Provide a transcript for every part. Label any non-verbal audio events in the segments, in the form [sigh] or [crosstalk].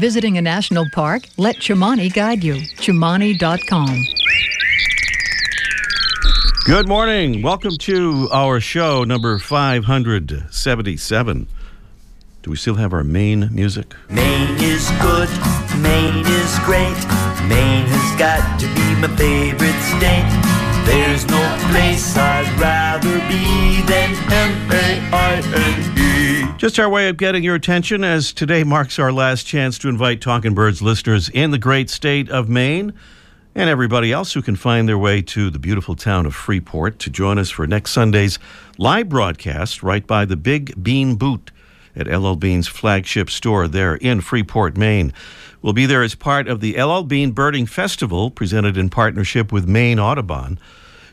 Visiting a national park, let Chimani guide you. Chimani.com. Good morning. Welcome to our show number 577. Do we still have our Maine music? Maine is good, Maine is great. Maine has got to be my favorite state. There's no place I'd rather be than M-A-I-N-E. Just our way of getting your attention as today marks our last chance to invite Talking Birds listeners in the great state of Maine and everybody else who can find their way to the beautiful town of Freeport to join us for next Sunday's live broadcast right by the Big Bean Boot at LL Bean's flagship store there in Freeport, Maine. We'll be there as part of the LL Bean Birding Festival presented in partnership with Maine Audubon.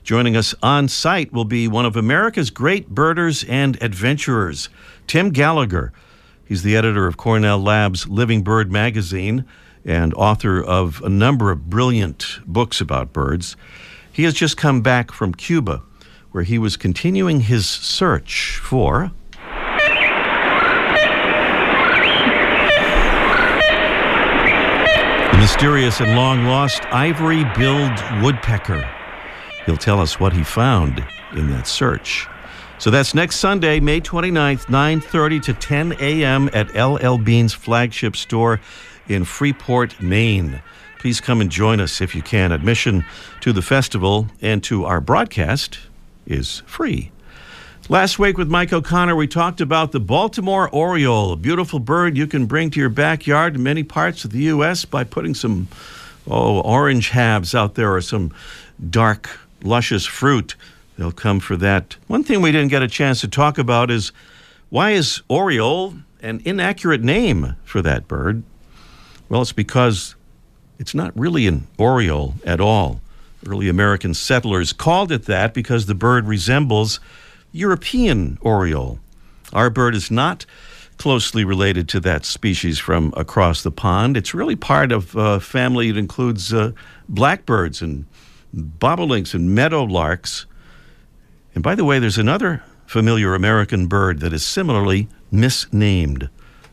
Joining us on site will be one of America's great birders and adventurers, Tim Gallagher. He's the editor of Cornell Labs Living Bird magazine and author of a number of brilliant books about birds. He has just come back from Cuba, where he was continuing his search for the mysterious and long lost ivory billed woodpecker. He'll tell us what he found in that search. So that's next Sunday, May 29th, 9:30 to 10 a.m. at LL Bean's flagship store in Freeport, Maine. Please come and join us if you can. Admission to the festival and to our broadcast is free. Last week with Mike O'Connor, we talked about the Baltimore Oriole, a beautiful bird you can bring to your backyard in many parts of the U.S. by putting some oh, orange halves out there or some dark, luscious fruit. They'll come for that. One thing we didn't get a chance to talk about is why is Oriole an inaccurate name for that bird? Well, it's because it's not really an oriole at all. Early American settlers called it that because the bird resembles European oriole. Our bird is not closely related to that species from across the pond. It's really part of a family that includes uh, blackbirds and bobolinks and meadowlarks. And by the way, there's another familiar American bird that is similarly misnamed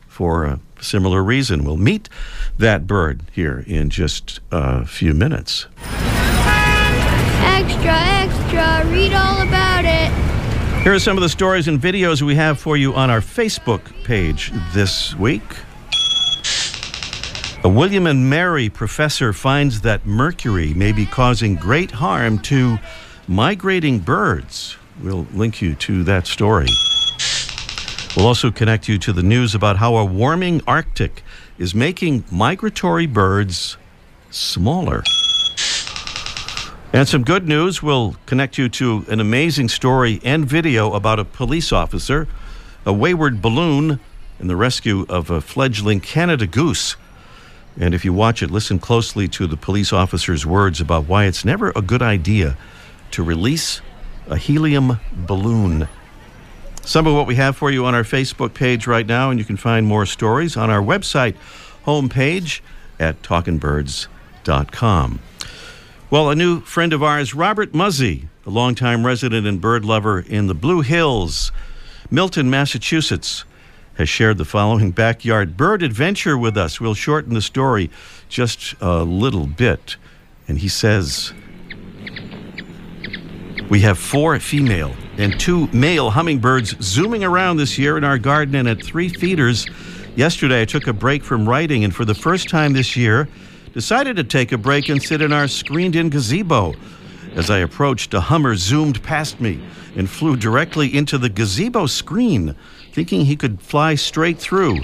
for a similar reason. We'll meet that bird here in just a few minutes. Extra, extra, read all about it. Here are some of the stories and videos we have for you on our Facebook page this week. A William and Mary professor finds that mercury may be causing great harm to migrating birds. We'll link you to that story. We'll also connect you to the news about how a warming Arctic is making migratory birds smaller. And some good news. We'll connect you to an amazing story and video about a police officer, a wayward balloon, and the rescue of a fledgling Canada goose. And if you watch it, listen closely to the police officer's words about why it's never a good idea to release a helium balloon. Some of what we have for you on our Facebook page right now, and you can find more stories on our website homepage at talkingbirds.com. Well, a new friend of ours, Robert Muzzy, a longtime resident and bird lover in the Blue Hills, Milton, Massachusetts, has shared the following backyard bird adventure with us. We'll shorten the story just a little bit. And he says, We have four female and two male hummingbirds zooming around this year in our garden and at three feeders. Yesterday, I took a break from writing, and for the first time this year, decided to take a break and sit in our screened in gazebo. As I approached, a hummer zoomed past me and flew directly into the gazebo screen, thinking he could fly straight through,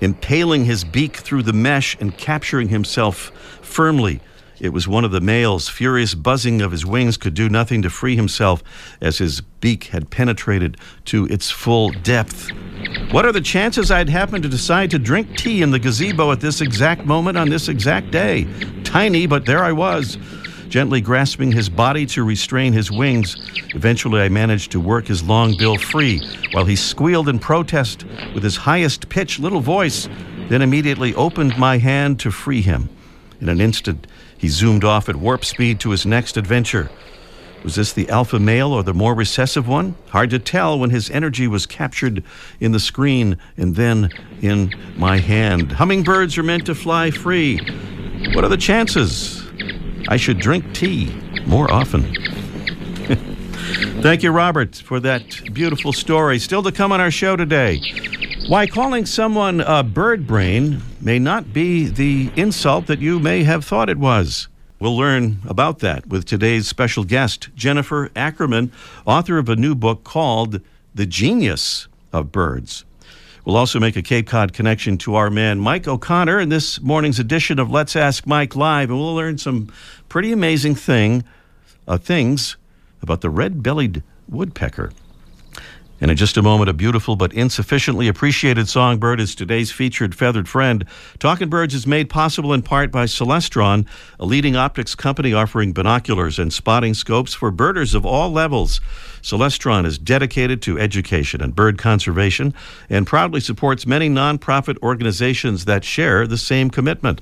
impaling his beak through the mesh and capturing himself firmly It was one of the males. Furious buzzing of his wings could do nothing to free himself as his beak had penetrated to its full depth. What are the chances I'd happen to decide to drink tea in the gazebo at this exact moment on this exact day? Tiny, but there I was, gently grasping his body to restrain his wings. Eventually, I managed to work his long bill free while he squealed in protest with his highest pitched little voice, then immediately opened my hand to free him. In an instant, he zoomed off at warp speed to his next adventure. Was this the alpha male or the more recessive one? Hard to tell when his energy was captured in the screen and then in my hand. Hummingbirds are meant to fly free. What are the chances? I should drink tea more often. Thank you, Robert, for that beautiful story. Still to come on our show today. Why calling someone a bird brain may not be the insult that you may have thought it was. We'll learn about that with today's special guest, Jennifer Ackerman, author of a new book called The Genius of Birds. We'll also make a Cape Cod connection to our man Mike O'Connor in this morning's edition of Let's Ask Mike Live, and we'll learn some pretty amazing thing, uh, things about the red-bellied woodpecker. And in just a moment, a beautiful but insufficiently appreciated songbird is today's featured feathered friend. Talking Birds is made possible in part by Celestron, a leading optics company offering binoculars and spotting scopes for birders of all levels. Celestron is dedicated to education and bird conservation and proudly supports many nonprofit organizations that share the same commitment.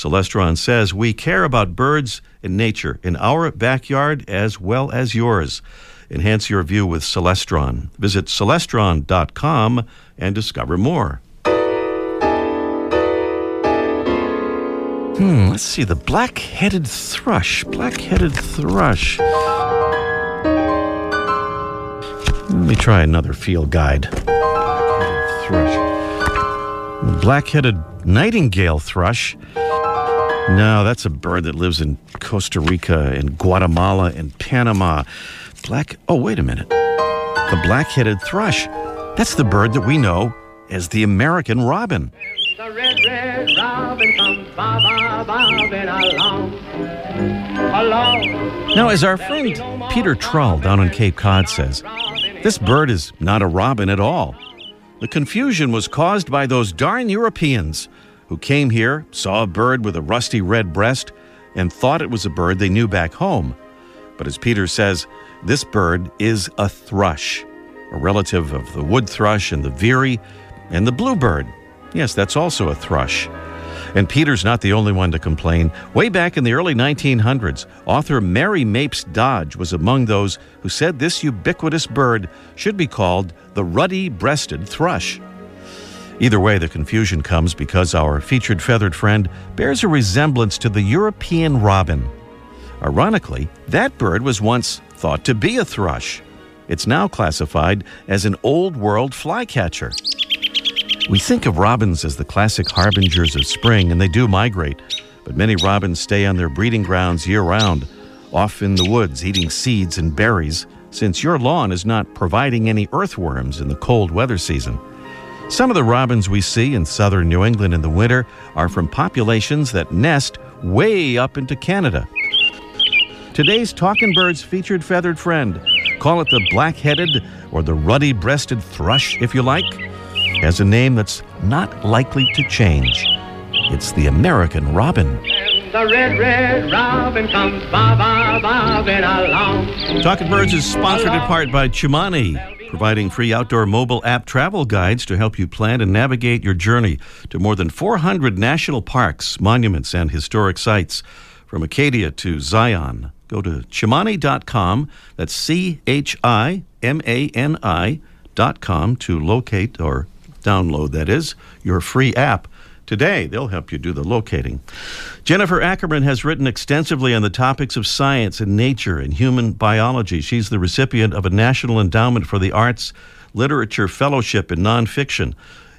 Celestron says we care about birds and nature in our backyard as well as yours. Enhance your view with Celestron. Visit celestron.com and discover more. Hmm, let's see. The black headed thrush. Black headed thrush. Let me try another field guide. Thrush. Black headed nightingale thrush. No, that's a bird that lives in Costa Rica and Guatemala and Panama. Black. Oh, wait a minute. The black headed thrush. That's the bird that we know as the American robin. The red, red robin comes bob, bobbing along. Along. Now, as our friend Peter Trull down in Cape Cod says, this bird is not a robin at all. The confusion was caused by those darn Europeans who came here, saw a bird with a rusty red breast, and thought it was a bird they knew back home. But as Peter says, this bird is a thrush, a relative of the wood thrush and the veery and the bluebird. Yes, that's also a thrush. And Peter's not the only one to complain. Way back in the early 1900s, author Mary Mapes Dodge was among those who said this ubiquitous bird should be called the ruddy breasted thrush. Either way, the confusion comes because our featured feathered friend bears a resemblance to the European robin. Ironically, that bird was once thought to be a thrush. It's now classified as an old world flycatcher. We think of robins as the classic harbingers of spring, and they do migrate, but many robins stay on their breeding grounds year round, off in the woods eating seeds and berries, since your lawn is not providing any earthworms in the cold weather season. Some of the robins we see in southern New England in the winter are from populations that nest way up into Canada. Today's Talking Birds featured feathered friend, call it the black headed or the ruddy breasted thrush if you like, has a name that's not likely to change. It's the American robin. The red, red robin comes bob, bobbing along. Talking Birds is sponsored in part by Chimani, providing free outdoor mobile app travel guides to help you plan and navigate your journey to more than 400 national parks, monuments, and historic sites. From Acadia to Zion, go to chimani.com. That's C H I M A N I.com to locate or download, that is, your free app. Today, they'll help you do the locating. Jennifer Ackerman has written extensively on the topics of science and nature and human biology. She's the recipient of a National Endowment for the Arts Literature Fellowship in Nonfiction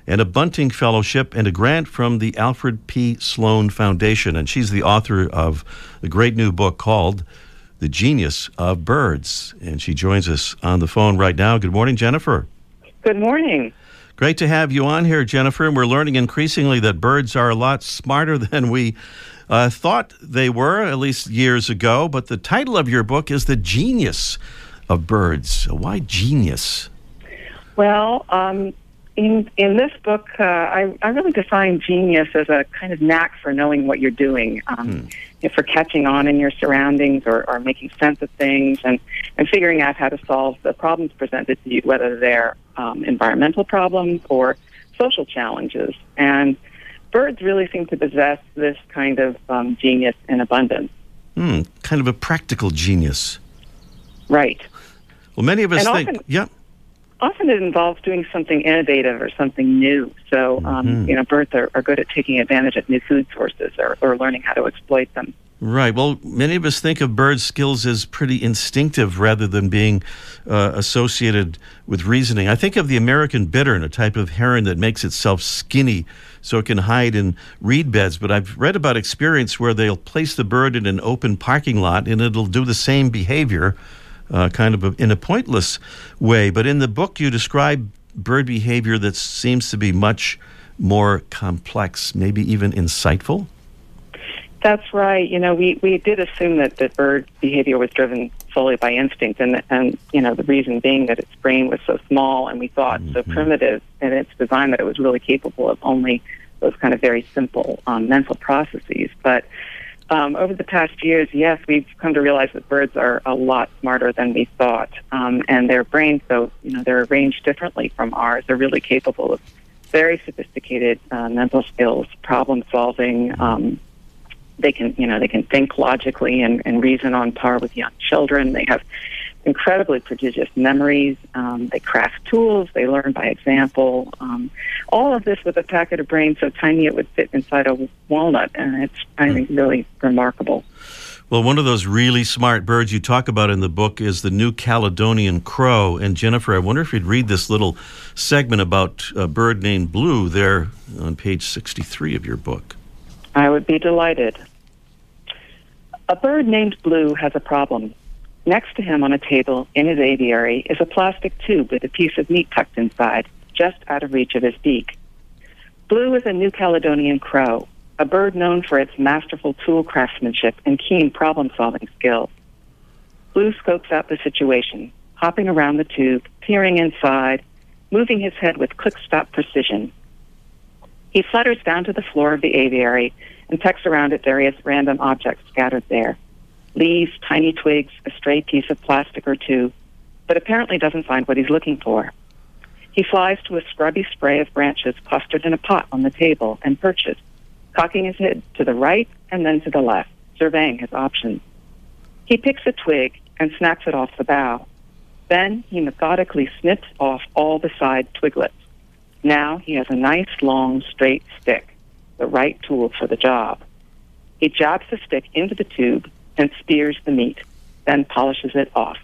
and a Bunting Fellowship and a grant from the Alfred P. Sloan Foundation. And she's the author of a great new book called The Genius of Birds. And she joins us on the phone right now. Good morning, Jennifer. Good morning. Great to have you on here, Jennifer. And we're learning increasingly that birds are a lot smarter [laughs] than we uh, thought they were, at least years ago. But the title of your book is The Genius of Birds. Why genius? Well, um, in in this book, uh, I, I really define genius as a kind of knack for knowing what you're doing, um, Hmm. For catching on in your surroundings or, or making sense of things and, and figuring out how to solve the problems presented to you, whether they're um, environmental problems or social challenges. And birds really seem to possess this kind of um, genius in abundance. Hmm, kind of a practical genius. Right. Well, many of us And think, often- yeah. Often it involves doing something innovative or something new. So, um, Mhm. you know, birds are, are good at taking advantage of new food sources or, or learning how to exploit them. Right. Well, many of us think of bird skills as pretty instinctive rather than being uh, associated with reasoning. I think of the American bittern, a type of heron that makes itself skinny so it can hide in reed beds. But I've read about experience where they'll place the bird in an open parking lot and it'll do the same behavior, uh, kind of a, in a pointless way. But in the book, you describe bird behavior that seems to be much more complex, maybe even insightful. That's right. You know, we, we did assume that, that bird behavior was driven solely by instinct, and, and, you know, the reason being that its brain was so small and we thought so primitive in its design that it was really capable of only those kind of very simple um, mental processes. But um, over the past years, yes, we've come to realize that birds are a lot smarter than we thought, um, and their brains, though you know, they're arranged differently from ours. They're really capable of very sophisticated uh, mental skills, problem solving. Um, they can, you know, they can think logically and, and reason on par with young children. They have incredibly prodigious memories. Um, they craft tools. They learn by example. Um, all of this with a packet of brain so tiny it would fit inside a walnut, and it's, I think, really remarkable. Well, one of those really smart birds you talk about in the book is the New Caledonian crow. And Jennifer, I wonder if you'd read this little segment about a bird named Blue there on page 63 of your book. I would be delighted. A bird named Blue has a problem. Next to him on a table in his aviary is a plastic tube with a piece of meat tucked inside, just out of reach of his beak. Blue is a New Caledonian crow, a bird known for its masterful tool craftsmanship and keen problem solving skills. Blue scopes out the situation, hopping around the tube, peering inside, moving his head with click stop precision. He flutters down to the floor of the aviary and pecks around at various random objects scattered there leaves, tiny twigs, a stray piece of plastic or two, but apparently doesn't find what he's looking for. He flies to a scrubby spray of branches clustered in a pot on the table and perches, cocking his head to the right and then to the left, surveying his options. He picks a twig and snaps it off the bough. Then he methodically snips off all the side twiglets. Now he has a nice, long, straight stick, the right tool for the job. He jabs the stick into the tube and spears the meat, then polishes it off.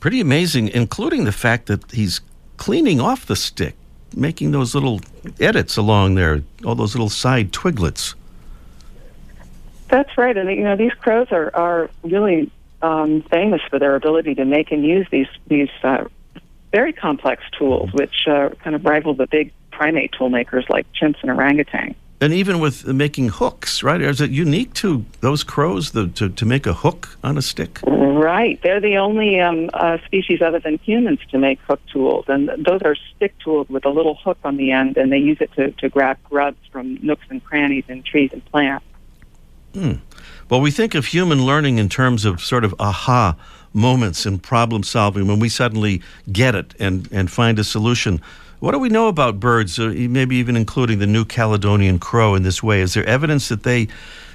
Pretty amazing, including the fact that he's cleaning off the stick, making those little edits along there, all those little side twiglets. That's right, and you know these crows are are really um, famous for their ability to make and use these these uh, very complex tools, which uh, kind of rival the big primate tool makers like chimps and orangutans. And even with making hooks, right? Is it unique to those crows the, to, to make a hook on a stick? Right. They're the only um, uh, species other than humans to make hook tools. And those are stick tools with a little hook on the end, and they use it to, to grab grubs from nooks and crannies in trees and plants. Well, we think of human learning in terms of sort of aha moments in problem solving when we suddenly get it and, and find a solution. What do we know about birds, uh, maybe even including the New Caledonian crow in this way? Is there evidence that they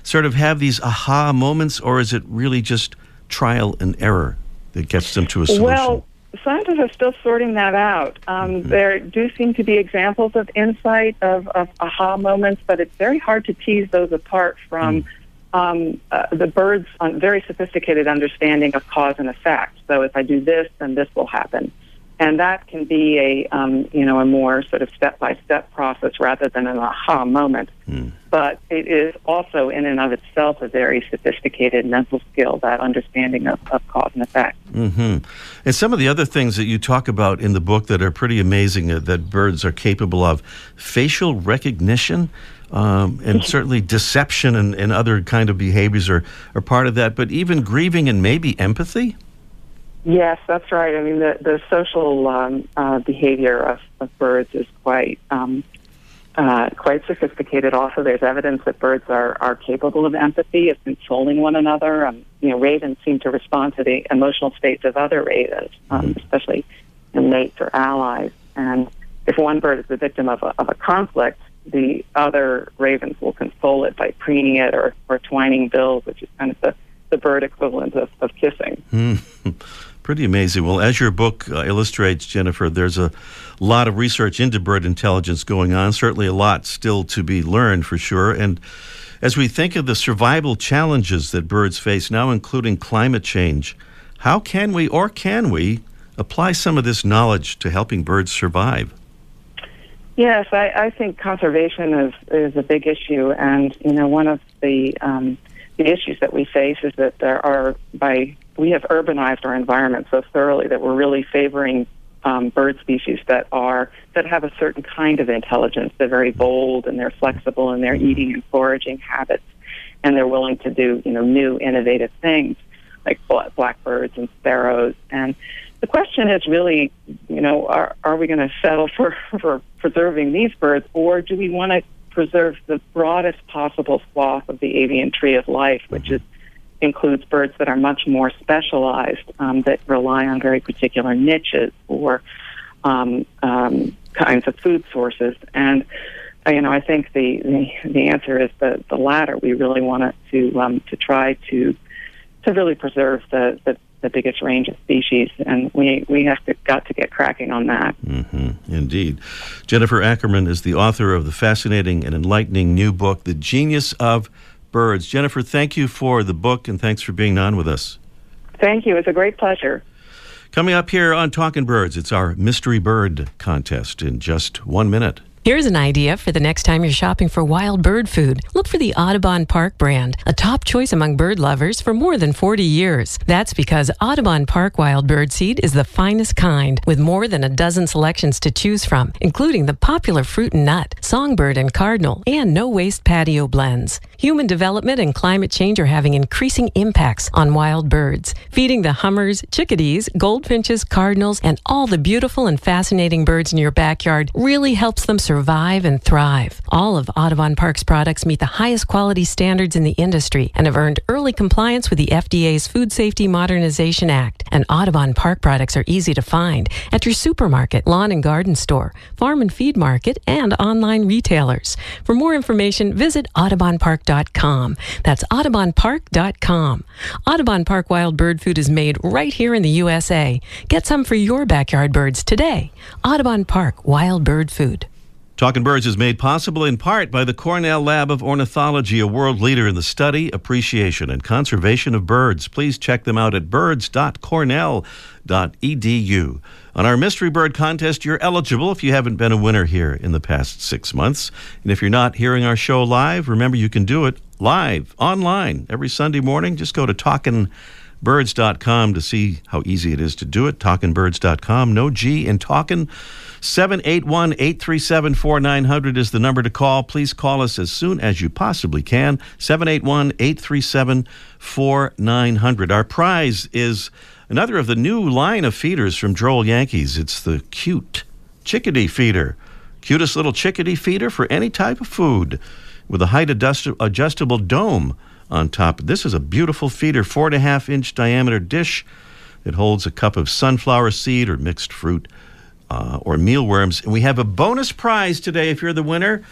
sort of have these aha moments, or is it really just trial and error that gets them to a solution? Well, scientists are still sorting that out. Um, There do seem to be examples of insight, of, of aha moments, but it's very hard to tease those apart from um, uh, the bird's very sophisticated understanding of cause and effect. So if I do this, then this will happen. And that can be a um, you know a more sort of step by step process rather than an aha moment. Hmm. But it is also in and of itself a very sophisticated mental skill that understanding of, of cause and effect. hmm And some of the other things that you talk about in the book that are pretty amazing uh, that birds are capable of facial recognition. Um, and [laughs] certainly deception and, and other kind of behaviors are, are part of that, but even grieving and maybe empathy? Yes, that's right. I mean, the, the social um, uh, behavior of, of birds is quite um, uh, quite sophisticated. Also, there's evidence that birds are, are capable of empathy, of consoling one another. Um, you know, ravens seem to respond to the emotional states of other ravens, um, especially in mates or allies. And if one bird is the victim of a, of a conflict, the other ravens will console it by preening it or, or twining bills, which is kind of the, the bird equivalent of, of kissing. [laughs] [laughs] Pretty amazing. Well, as your book uh, illustrates, Jennifer, there's a lot of research into bird intelligence going on. Certainly a lot still to be learned for sure. And as we think of the survival challenges that birds face now, including climate change, how can we or can we apply some of this knowledge to helping birds survive? Yes, I, I think conservation is is a big issue, and you know one of the um, the issues that we face is that there are by we have urbanized our environment so thoroughly that we're really favoring um, bird species that are that have a certain kind of intelligence. They're very bold and they're flexible in their eating and foraging habits, and they're willing to do you know new innovative things like blackbirds and sparrows. And the question is really, you know, are are we going to settle for [laughs] for preserving these birds, or do we want to preserve the broadest possible swath of the avian tree of life, which is includes birds that are much more specialized, um, that rely on very particular niches or um, um, kinds of food sources. And uh, you know, I think the, the the answer is the the latter. We really want to um, to try to to really preserve the, the the biggest range of species, and we we have to got to get cracking on that. Mm-hmm. Indeed. Jennifer Ackerman is the author of the fascinating and enlightening new book, The Genius of Birds. Jennifer, thank you for the book and thanks for being on with us. Thank you. It's a great pleasure. Coming up here on Talking Birds, it's our Mystery Bird contest in just one minute. Here's an idea for the next time you're shopping for wild bird food. Look for the Audubon Park brand, a top choice among bird lovers for more than 40 years. That's because Audubon Park wild bird seed is the finest kind, with more than a dozen selections to choose from, including the popular fruit and nut, songbird and cardinal, and no waste patio blends. Human development and climate change are having increasing impacts on wild birds, feeding the hummers, chickadees, goldfinches, cardinals, and all the beautiful and fascinating birds in your backyard really helps them survive and thrive. All of Audubon Park's products meet the highest quality standards in the industry and have earned early compliance with the FDA's Food Safety Modernization Act. And Audubon Park products are easy to find at your supermarket, lawn and garden store, farm and feed market, and online retailers. For more information, visit audubonpark.com. That's audubonpark.com. Audubon Park Wild Bird Food is made right here in the USA. Get some for your backyard birds today. Audubon Park Wild Bird Food. Talking Birds is made possible in part by the Cornell Lab of Ornithology, a world leader in the study, appreciation, and conservation of birds. Please check them out at birds.cornell.edu. On our Mystery Bird contest, you're eligible if you haven't been a winner here in the past six months. And if you're not hearing our show live, remember you can do it live, online, every Sunday morning. Just go to talkingbirds.com to see how easy it is to do it. Talkingbirds.com, no G in talking. 781 837 4900 is the number to call. Please call us as soon as you possibly can. 781 837 4900. Our prize is another of the new line of feeders from Droll Yankees. It's the cute chickadee feeder. Cutest little chickadee feeder for any type of food with a height adjust- adjustable dome on top. This is a beautiful feeder, four and a half inch diameter dish. It holds a cup of sunflower seed or mixed fruit uh, or mealworms. And we have a bonus prize today if you're the winner.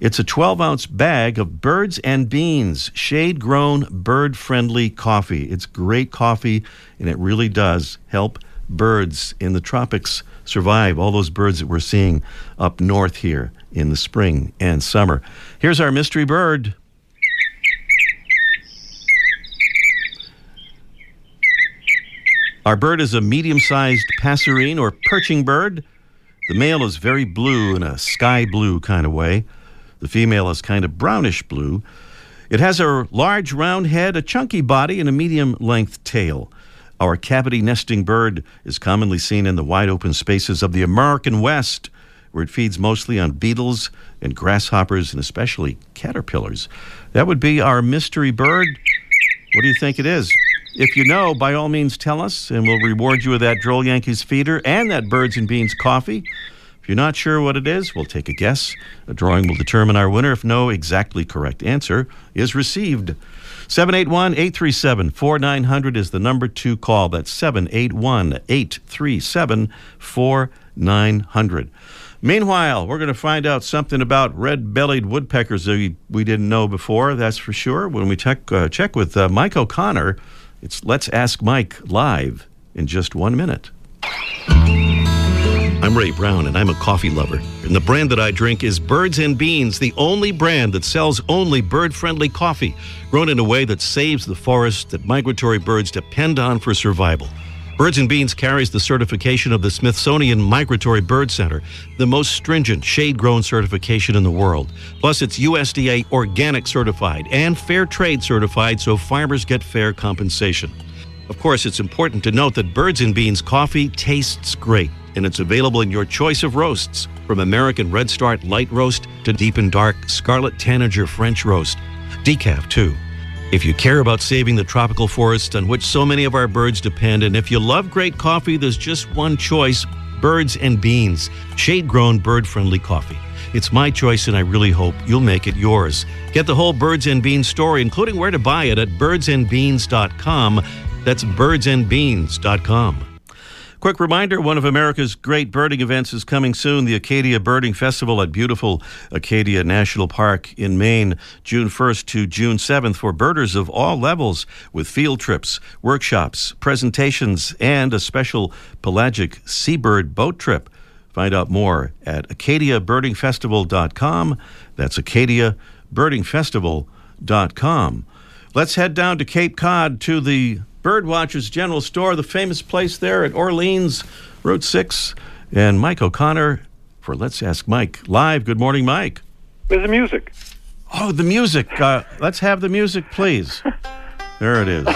It's a 12 ounce bag of Birds and Beans, shade grown, bird friendly coffee. It's great coffee, and it really does help birds in the tropics survive. All those birds that we're seeing up north here in the spring and summer. Here's our mystery bird. Our bird is a medium sized passerine or perching bird. The male is very blue in a sky blue kind of way. The female is kind of brownish blue. It has a large round head, a chunky body, and a medium length tail. Our cavity nesting bird is commonly seen in the wide open spaces of the American West, where it feeds mostly on beetles and grasshoppers and especially caterpillars. That would be our mystery bird. What do you think it is? If you know, by all means tell us, and we'll reward you with that Droll Yankees feeder and that Birds and Beans coffee. If you're not sure what it is, we'll take a guess. A drawing will determine our winner if no exactly correct answer is received. 781 837 4900 is the number to call. That's 781 837 4900. Meanwhile, we're going to find out something about red bellied woodpeckers that we, we didn't know before, that's for sure. When we check, uh, check with uh, Mike O'Connor, it's Let's Ask Mike live in just one minute. I'm Ray Brown, and I'm a coffee lover. And the brand that I drink is Birds and Beans, the only brand that sells only bird friendly coffee, grown in a way that saves the forest that migratory birds depend on for survival. Birds and Beans carries the certification of the Smithsonian Migratory Bird Center, the most stringent shade grown certification in the world. Plus, it's USDA organic certified and fair trade certified so farmers get fair compensation. Of course, it's important to note that Birds and Beans coffee tastes great, and it's available in your choice of roasts, from American Red Start Light Roast to Deep and Dark Scarlet Tanager French Roast. Decaf, too. If you care about saving the tropical forests on which so many of our birds depend, and if you love great coffee, there's just one choice Birds and Beans, shade grown, bird friendly coffee. It's my choice, and I really hope you'll make it yours. Get the whole Birds and Beans story, including where to buy it, at birdsandbeans.com. That's birdsandbeans.com. Quick reminder one of America's great birding events is coming soon the Acadia Birding Festival at beautiful Acadia National Park in Maine, June 1st to June 7th for birders of all levels with field trips, workshops, presentations, and a special pelagic seabird boat trip. Find out more at acadiabirdingfestival.com. That's acadiabirdingfestival.com. Let's head down to Cape Cod to the Birdwatchers General Store, the famous place there at Orleans, Route 6. And Mike O'Connor for Let's Ask Mike live. Good morning, Mike. There's the music. Oh, the music. Uh, let's have the music, please. There it is.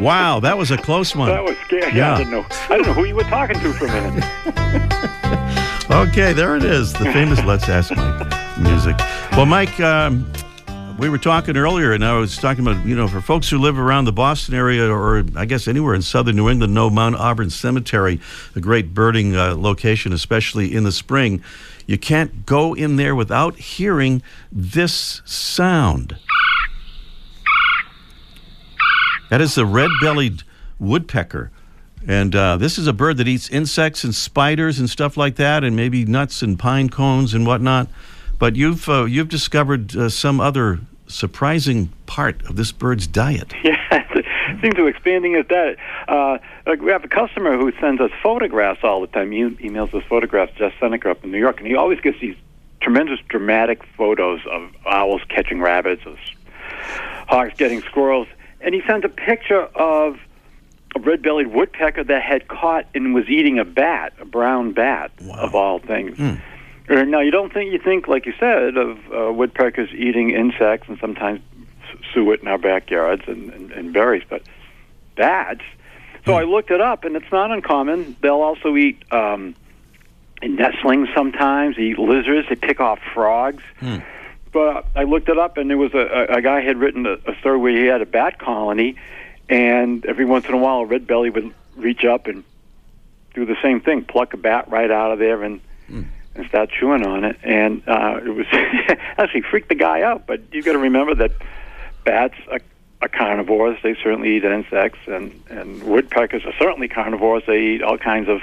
Wow, that was a close one. That was scary. Yeah. I didn't know. I didn't know who you were talking to for a minute. [laughs] Okay, there it is. The famous Let's Ask Mike music. Well, Mike, um, we were talking earlier, and I was talking about, you know, for folks who live around the Boston area or I guess anywhere in southern New England, know Mount Auburn Cemetery, a great birding uh, location, especially in the spring. You can't go in there without hearing this sound. That is the red bellied woodpecker. And uh, this is a bird that eats insects and spiders and stuff like that, and maybe nuts and pine cones and whatnot. But you've uh, you've discovered uh, some other surprising part of this bird's diet. [laughs] Yeah, it seems to expanding his diet. Uh, like we have a customer who sends us photographs all the time. He emails us photographs. Jeff Seneca up in New York, and he always gets these tremendous dramatic photos of owls catching rabbits, of hawks getting squirrels, and he sent a picture of a red-bellied woodpecker that had caught and was eating a bat, a brown bat, of all things. Uh, Now you don't think you think like you said of uh, woodpeckers eating insects and sometimes suet in our backyards and, and, and berries, but bats. So I looked it up, and it's not uncommon. They'll also eat um, nestlings sometimes. They eat lizards. They pick off frogs. But I looked it up, and there was a, a, a guy had written a, a story where he had a bat colony, and every once in a while, a red belly would reach up and do the same thing, pluck a bat right out of there, and and start chewing on it. And uh, it was [laughs] actually freaked the guy out. But you got to remember that bats are, are carnivores. They certainly eat insects, and and woodpeckers are certainly carnivores. They eat all kinds of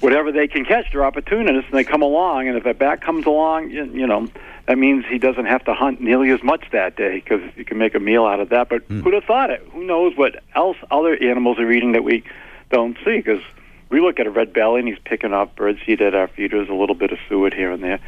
whatever they can catch. They're opportunists, and they come along. And if a bat comes along, you, you know. That means he doesn't have to hunt nearly as much that day because you can make a meal out of that. But who'd have thought it? Who knows what else other animals are eating that we don't see? Because we look at a red belly and he's picking up birdseed at our feeders, a little bit of suet here and there.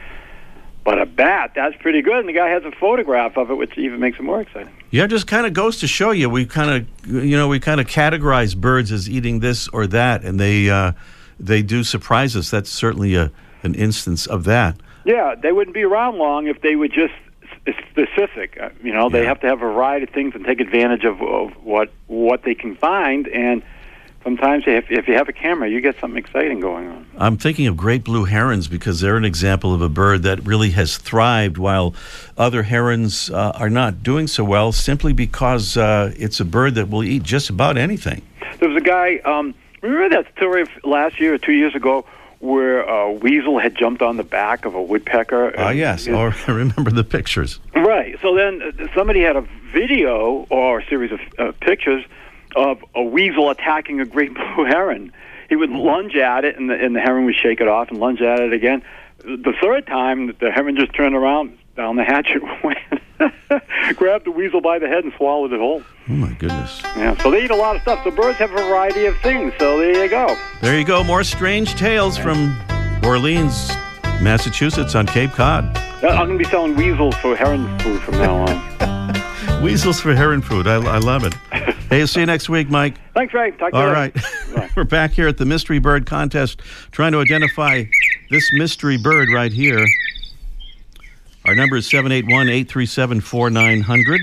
But a bat, that's pretty good. And the guy has a photograph of it, which even makes it more exciting. Yeah, just kind of goes to show you. We kind of, you know, we kind of categorize birds as eating this or that, and they uh, they do surprise us. That's certainly a an instance of that. Yeah, they wouldn't be around long if they were just specific. Uh, You know, they Yeah. have to have a variety of things and take advantage of, of what what they can find. And sometimes, if, if you have a camera, you get something exciting going on. I'm thinking of great blue herons because they're an example of a bird that really has thrived while other herons uh, are not doing so well simply because uh, it's a bird that will eat just about anything. There was a guy. Um, remember that story of last year or two years ago where a weasel had jumped on the back of a woodpecker? Ah, yes. Oh, [laughs] I remember the pictures. Right. So then uh, somebody had a video or a series of uh, pictures of a weasel attacking a great [laughs] blue heron. He would lunge at it, and the, and the heron would shake it off and lunge at it again. The third time, the heron just turned around, down the hatch it [laughs] went, grabbed the weasel by the head, and swallowed it whole. Oh, my goodness. Yeah. So they eat a lot of stuff. So birds have a variety of things. So there you go. There you go. More strange tales from Orleans, Massachusetts on Cape Cod. Uh, I'm going to be selling weasels for heron food from now on. [laughs] Weasels for heron food. I, I love it. Hey, see you next week, Mike. Thanks, Ray. Talk to you All right. [laughs] We're back here at the Mystery Bird Contest trying to identify this mystery bird right here. Our number is 781 837 4900.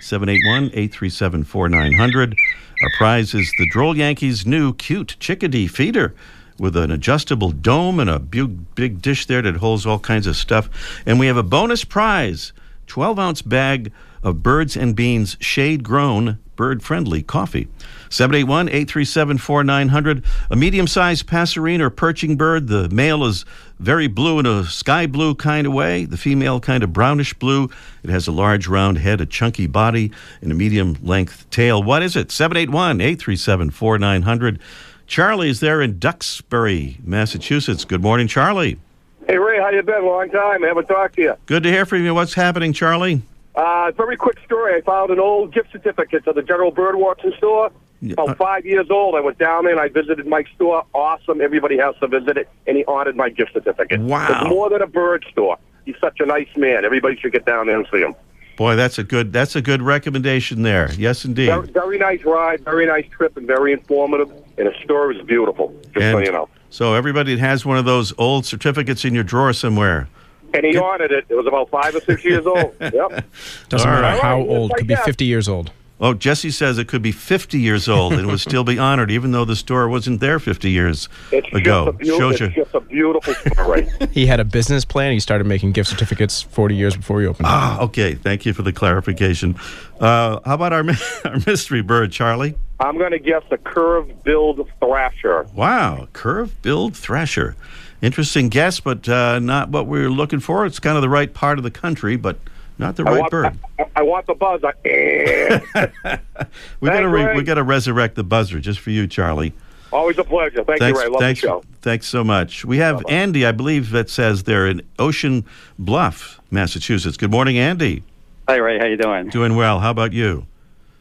781 837 4900. Our prize is the Droll Yankees' new cute chickadee feeder with an adjustable dome and a big, big dish there that holds all kinds of stuff. And we have a bonus prize 12 ounce bag of Birds and Beans shade grown, bird friendly coffee. 781 837 4900. A medium sized passerine or perching bird. The male is very blue in a sky blue kind of way, the female kind of brownish blue. It has a large round head, a chunky body, and a medium length tail. What is it? 781 837 4900. Charlie is there in Duxbury, Massachusetts. Good morning, Charlie. Hey Ray, how you been? Long time. I haven't talked to you. Good to hear from you. What's happening, Charlie? Uh, very quick story. I found an old gift certificate to the General Bird Watson store. About uh- five years old. I went down there and I visited Mike's store. Awesome. Everybody has to visit it. And he honored my gift certificate. Wow. It's more than a bird store. He's such a nice man. Everybody should get down there and see him. Boy, that's a good that's a good recommendation there. Yes, indeed. Very, very nice ride, very nice trip, and very informative. And the store is beautiful, just so you know. so everybody that has one of those old certificates in your drawer somewhere. And he honored it. It was about five or six years old. [laughs] Yep. Doesn't All matter right. how old. just Could be that. 50 years old. Oh, Jesse says it could be 50 years old and it would still be honored, even though the store wasn't there 50 years It's ago. just a beautiful. Shows you. It's just a beautiful story. He had a business plan. He started making gift certificates 40 years before he opened. Ah, okay. Thank you for the clarification. Uh, how about our, [laughs] our mystery bird, Charlie? I'm going to guess a curved-billed thrasher. Wow, curve-billed thrasher. Interesting guess, but uh, not what we were looking for. It's kind of the right part of the country, but not the I right want, bird. I, I want the buzz. I. [laughs] [laughs] We got to re- we got to resurrect the buzzer just for you, Charlie. Always a pleasure. Thank thanks, you, Ray. Love thanks, the show. thanks so much. We have Andy, I believe, that says they're in Ocean Bluff, Massachusetts. Good morning, Andy. Hi, Ray. How you doing? Doing well. How about you?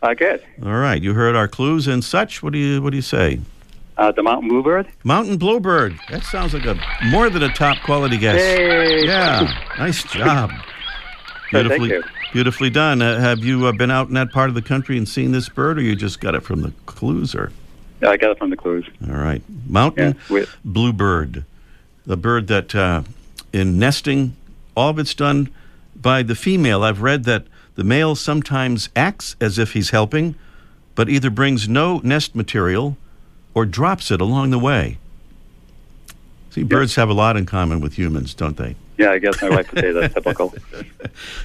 Uh, good. All right. You heard our clues and such. What do you What do you say? Uh, the mountain bluebird. Mountain bluebird. That sounds like a more than a top quality guess. Hey. Yeah. Nice job. [laughs] Thank Beautifully, you. beautifully done. Uh, have you uh, been out in that part of the country and seen this bird, or you just got it from the clues? Or yeah, I got it from the clues. all right, mountain Yeah, bluebird, the bird that uh, in nesting, all of it's done by the female. I've read that the male sometimes acts as if he's helping, but either brings no nest material or drops it along the way. See, birds have a lot in common with humans, don't they? Yeah, I guess my wife would say that's [laughs] typical.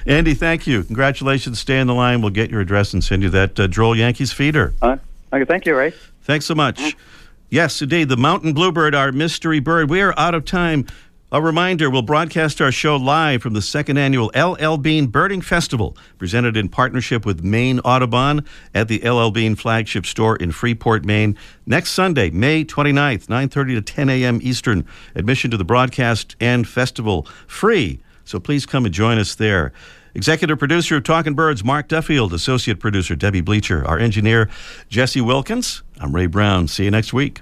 Andy, thank you. Congratulations. Stay on the line. We'll get your address and send you that uh, Droll Yankees feeder. Uh, okay, thank you, Ray. Thanks so much. Yes, indeed. The mountain bluebird, our mystery bird. We are out of time. A reminder we'll broadcast our show live from the second annual LL Bean Birding Festival, presented in partnership with Maine Audubon at the LL Bean flagship store in Freeport, Maine, next Sunday, May 29th, 9:30 to 10 a.m. Eastern. Admission to the broadcast and festival free. So please come and join us there. Executive producer of Talking Birds, Mark Duffield. Associate producer, Debbie Bleacher. Our engineer, Jesse Wilkins. I'm Ray Brown. See you next week.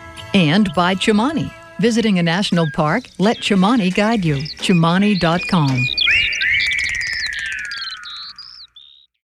And by Chimani. Visiting a national park? Let Chimani guide you. Chimani.com.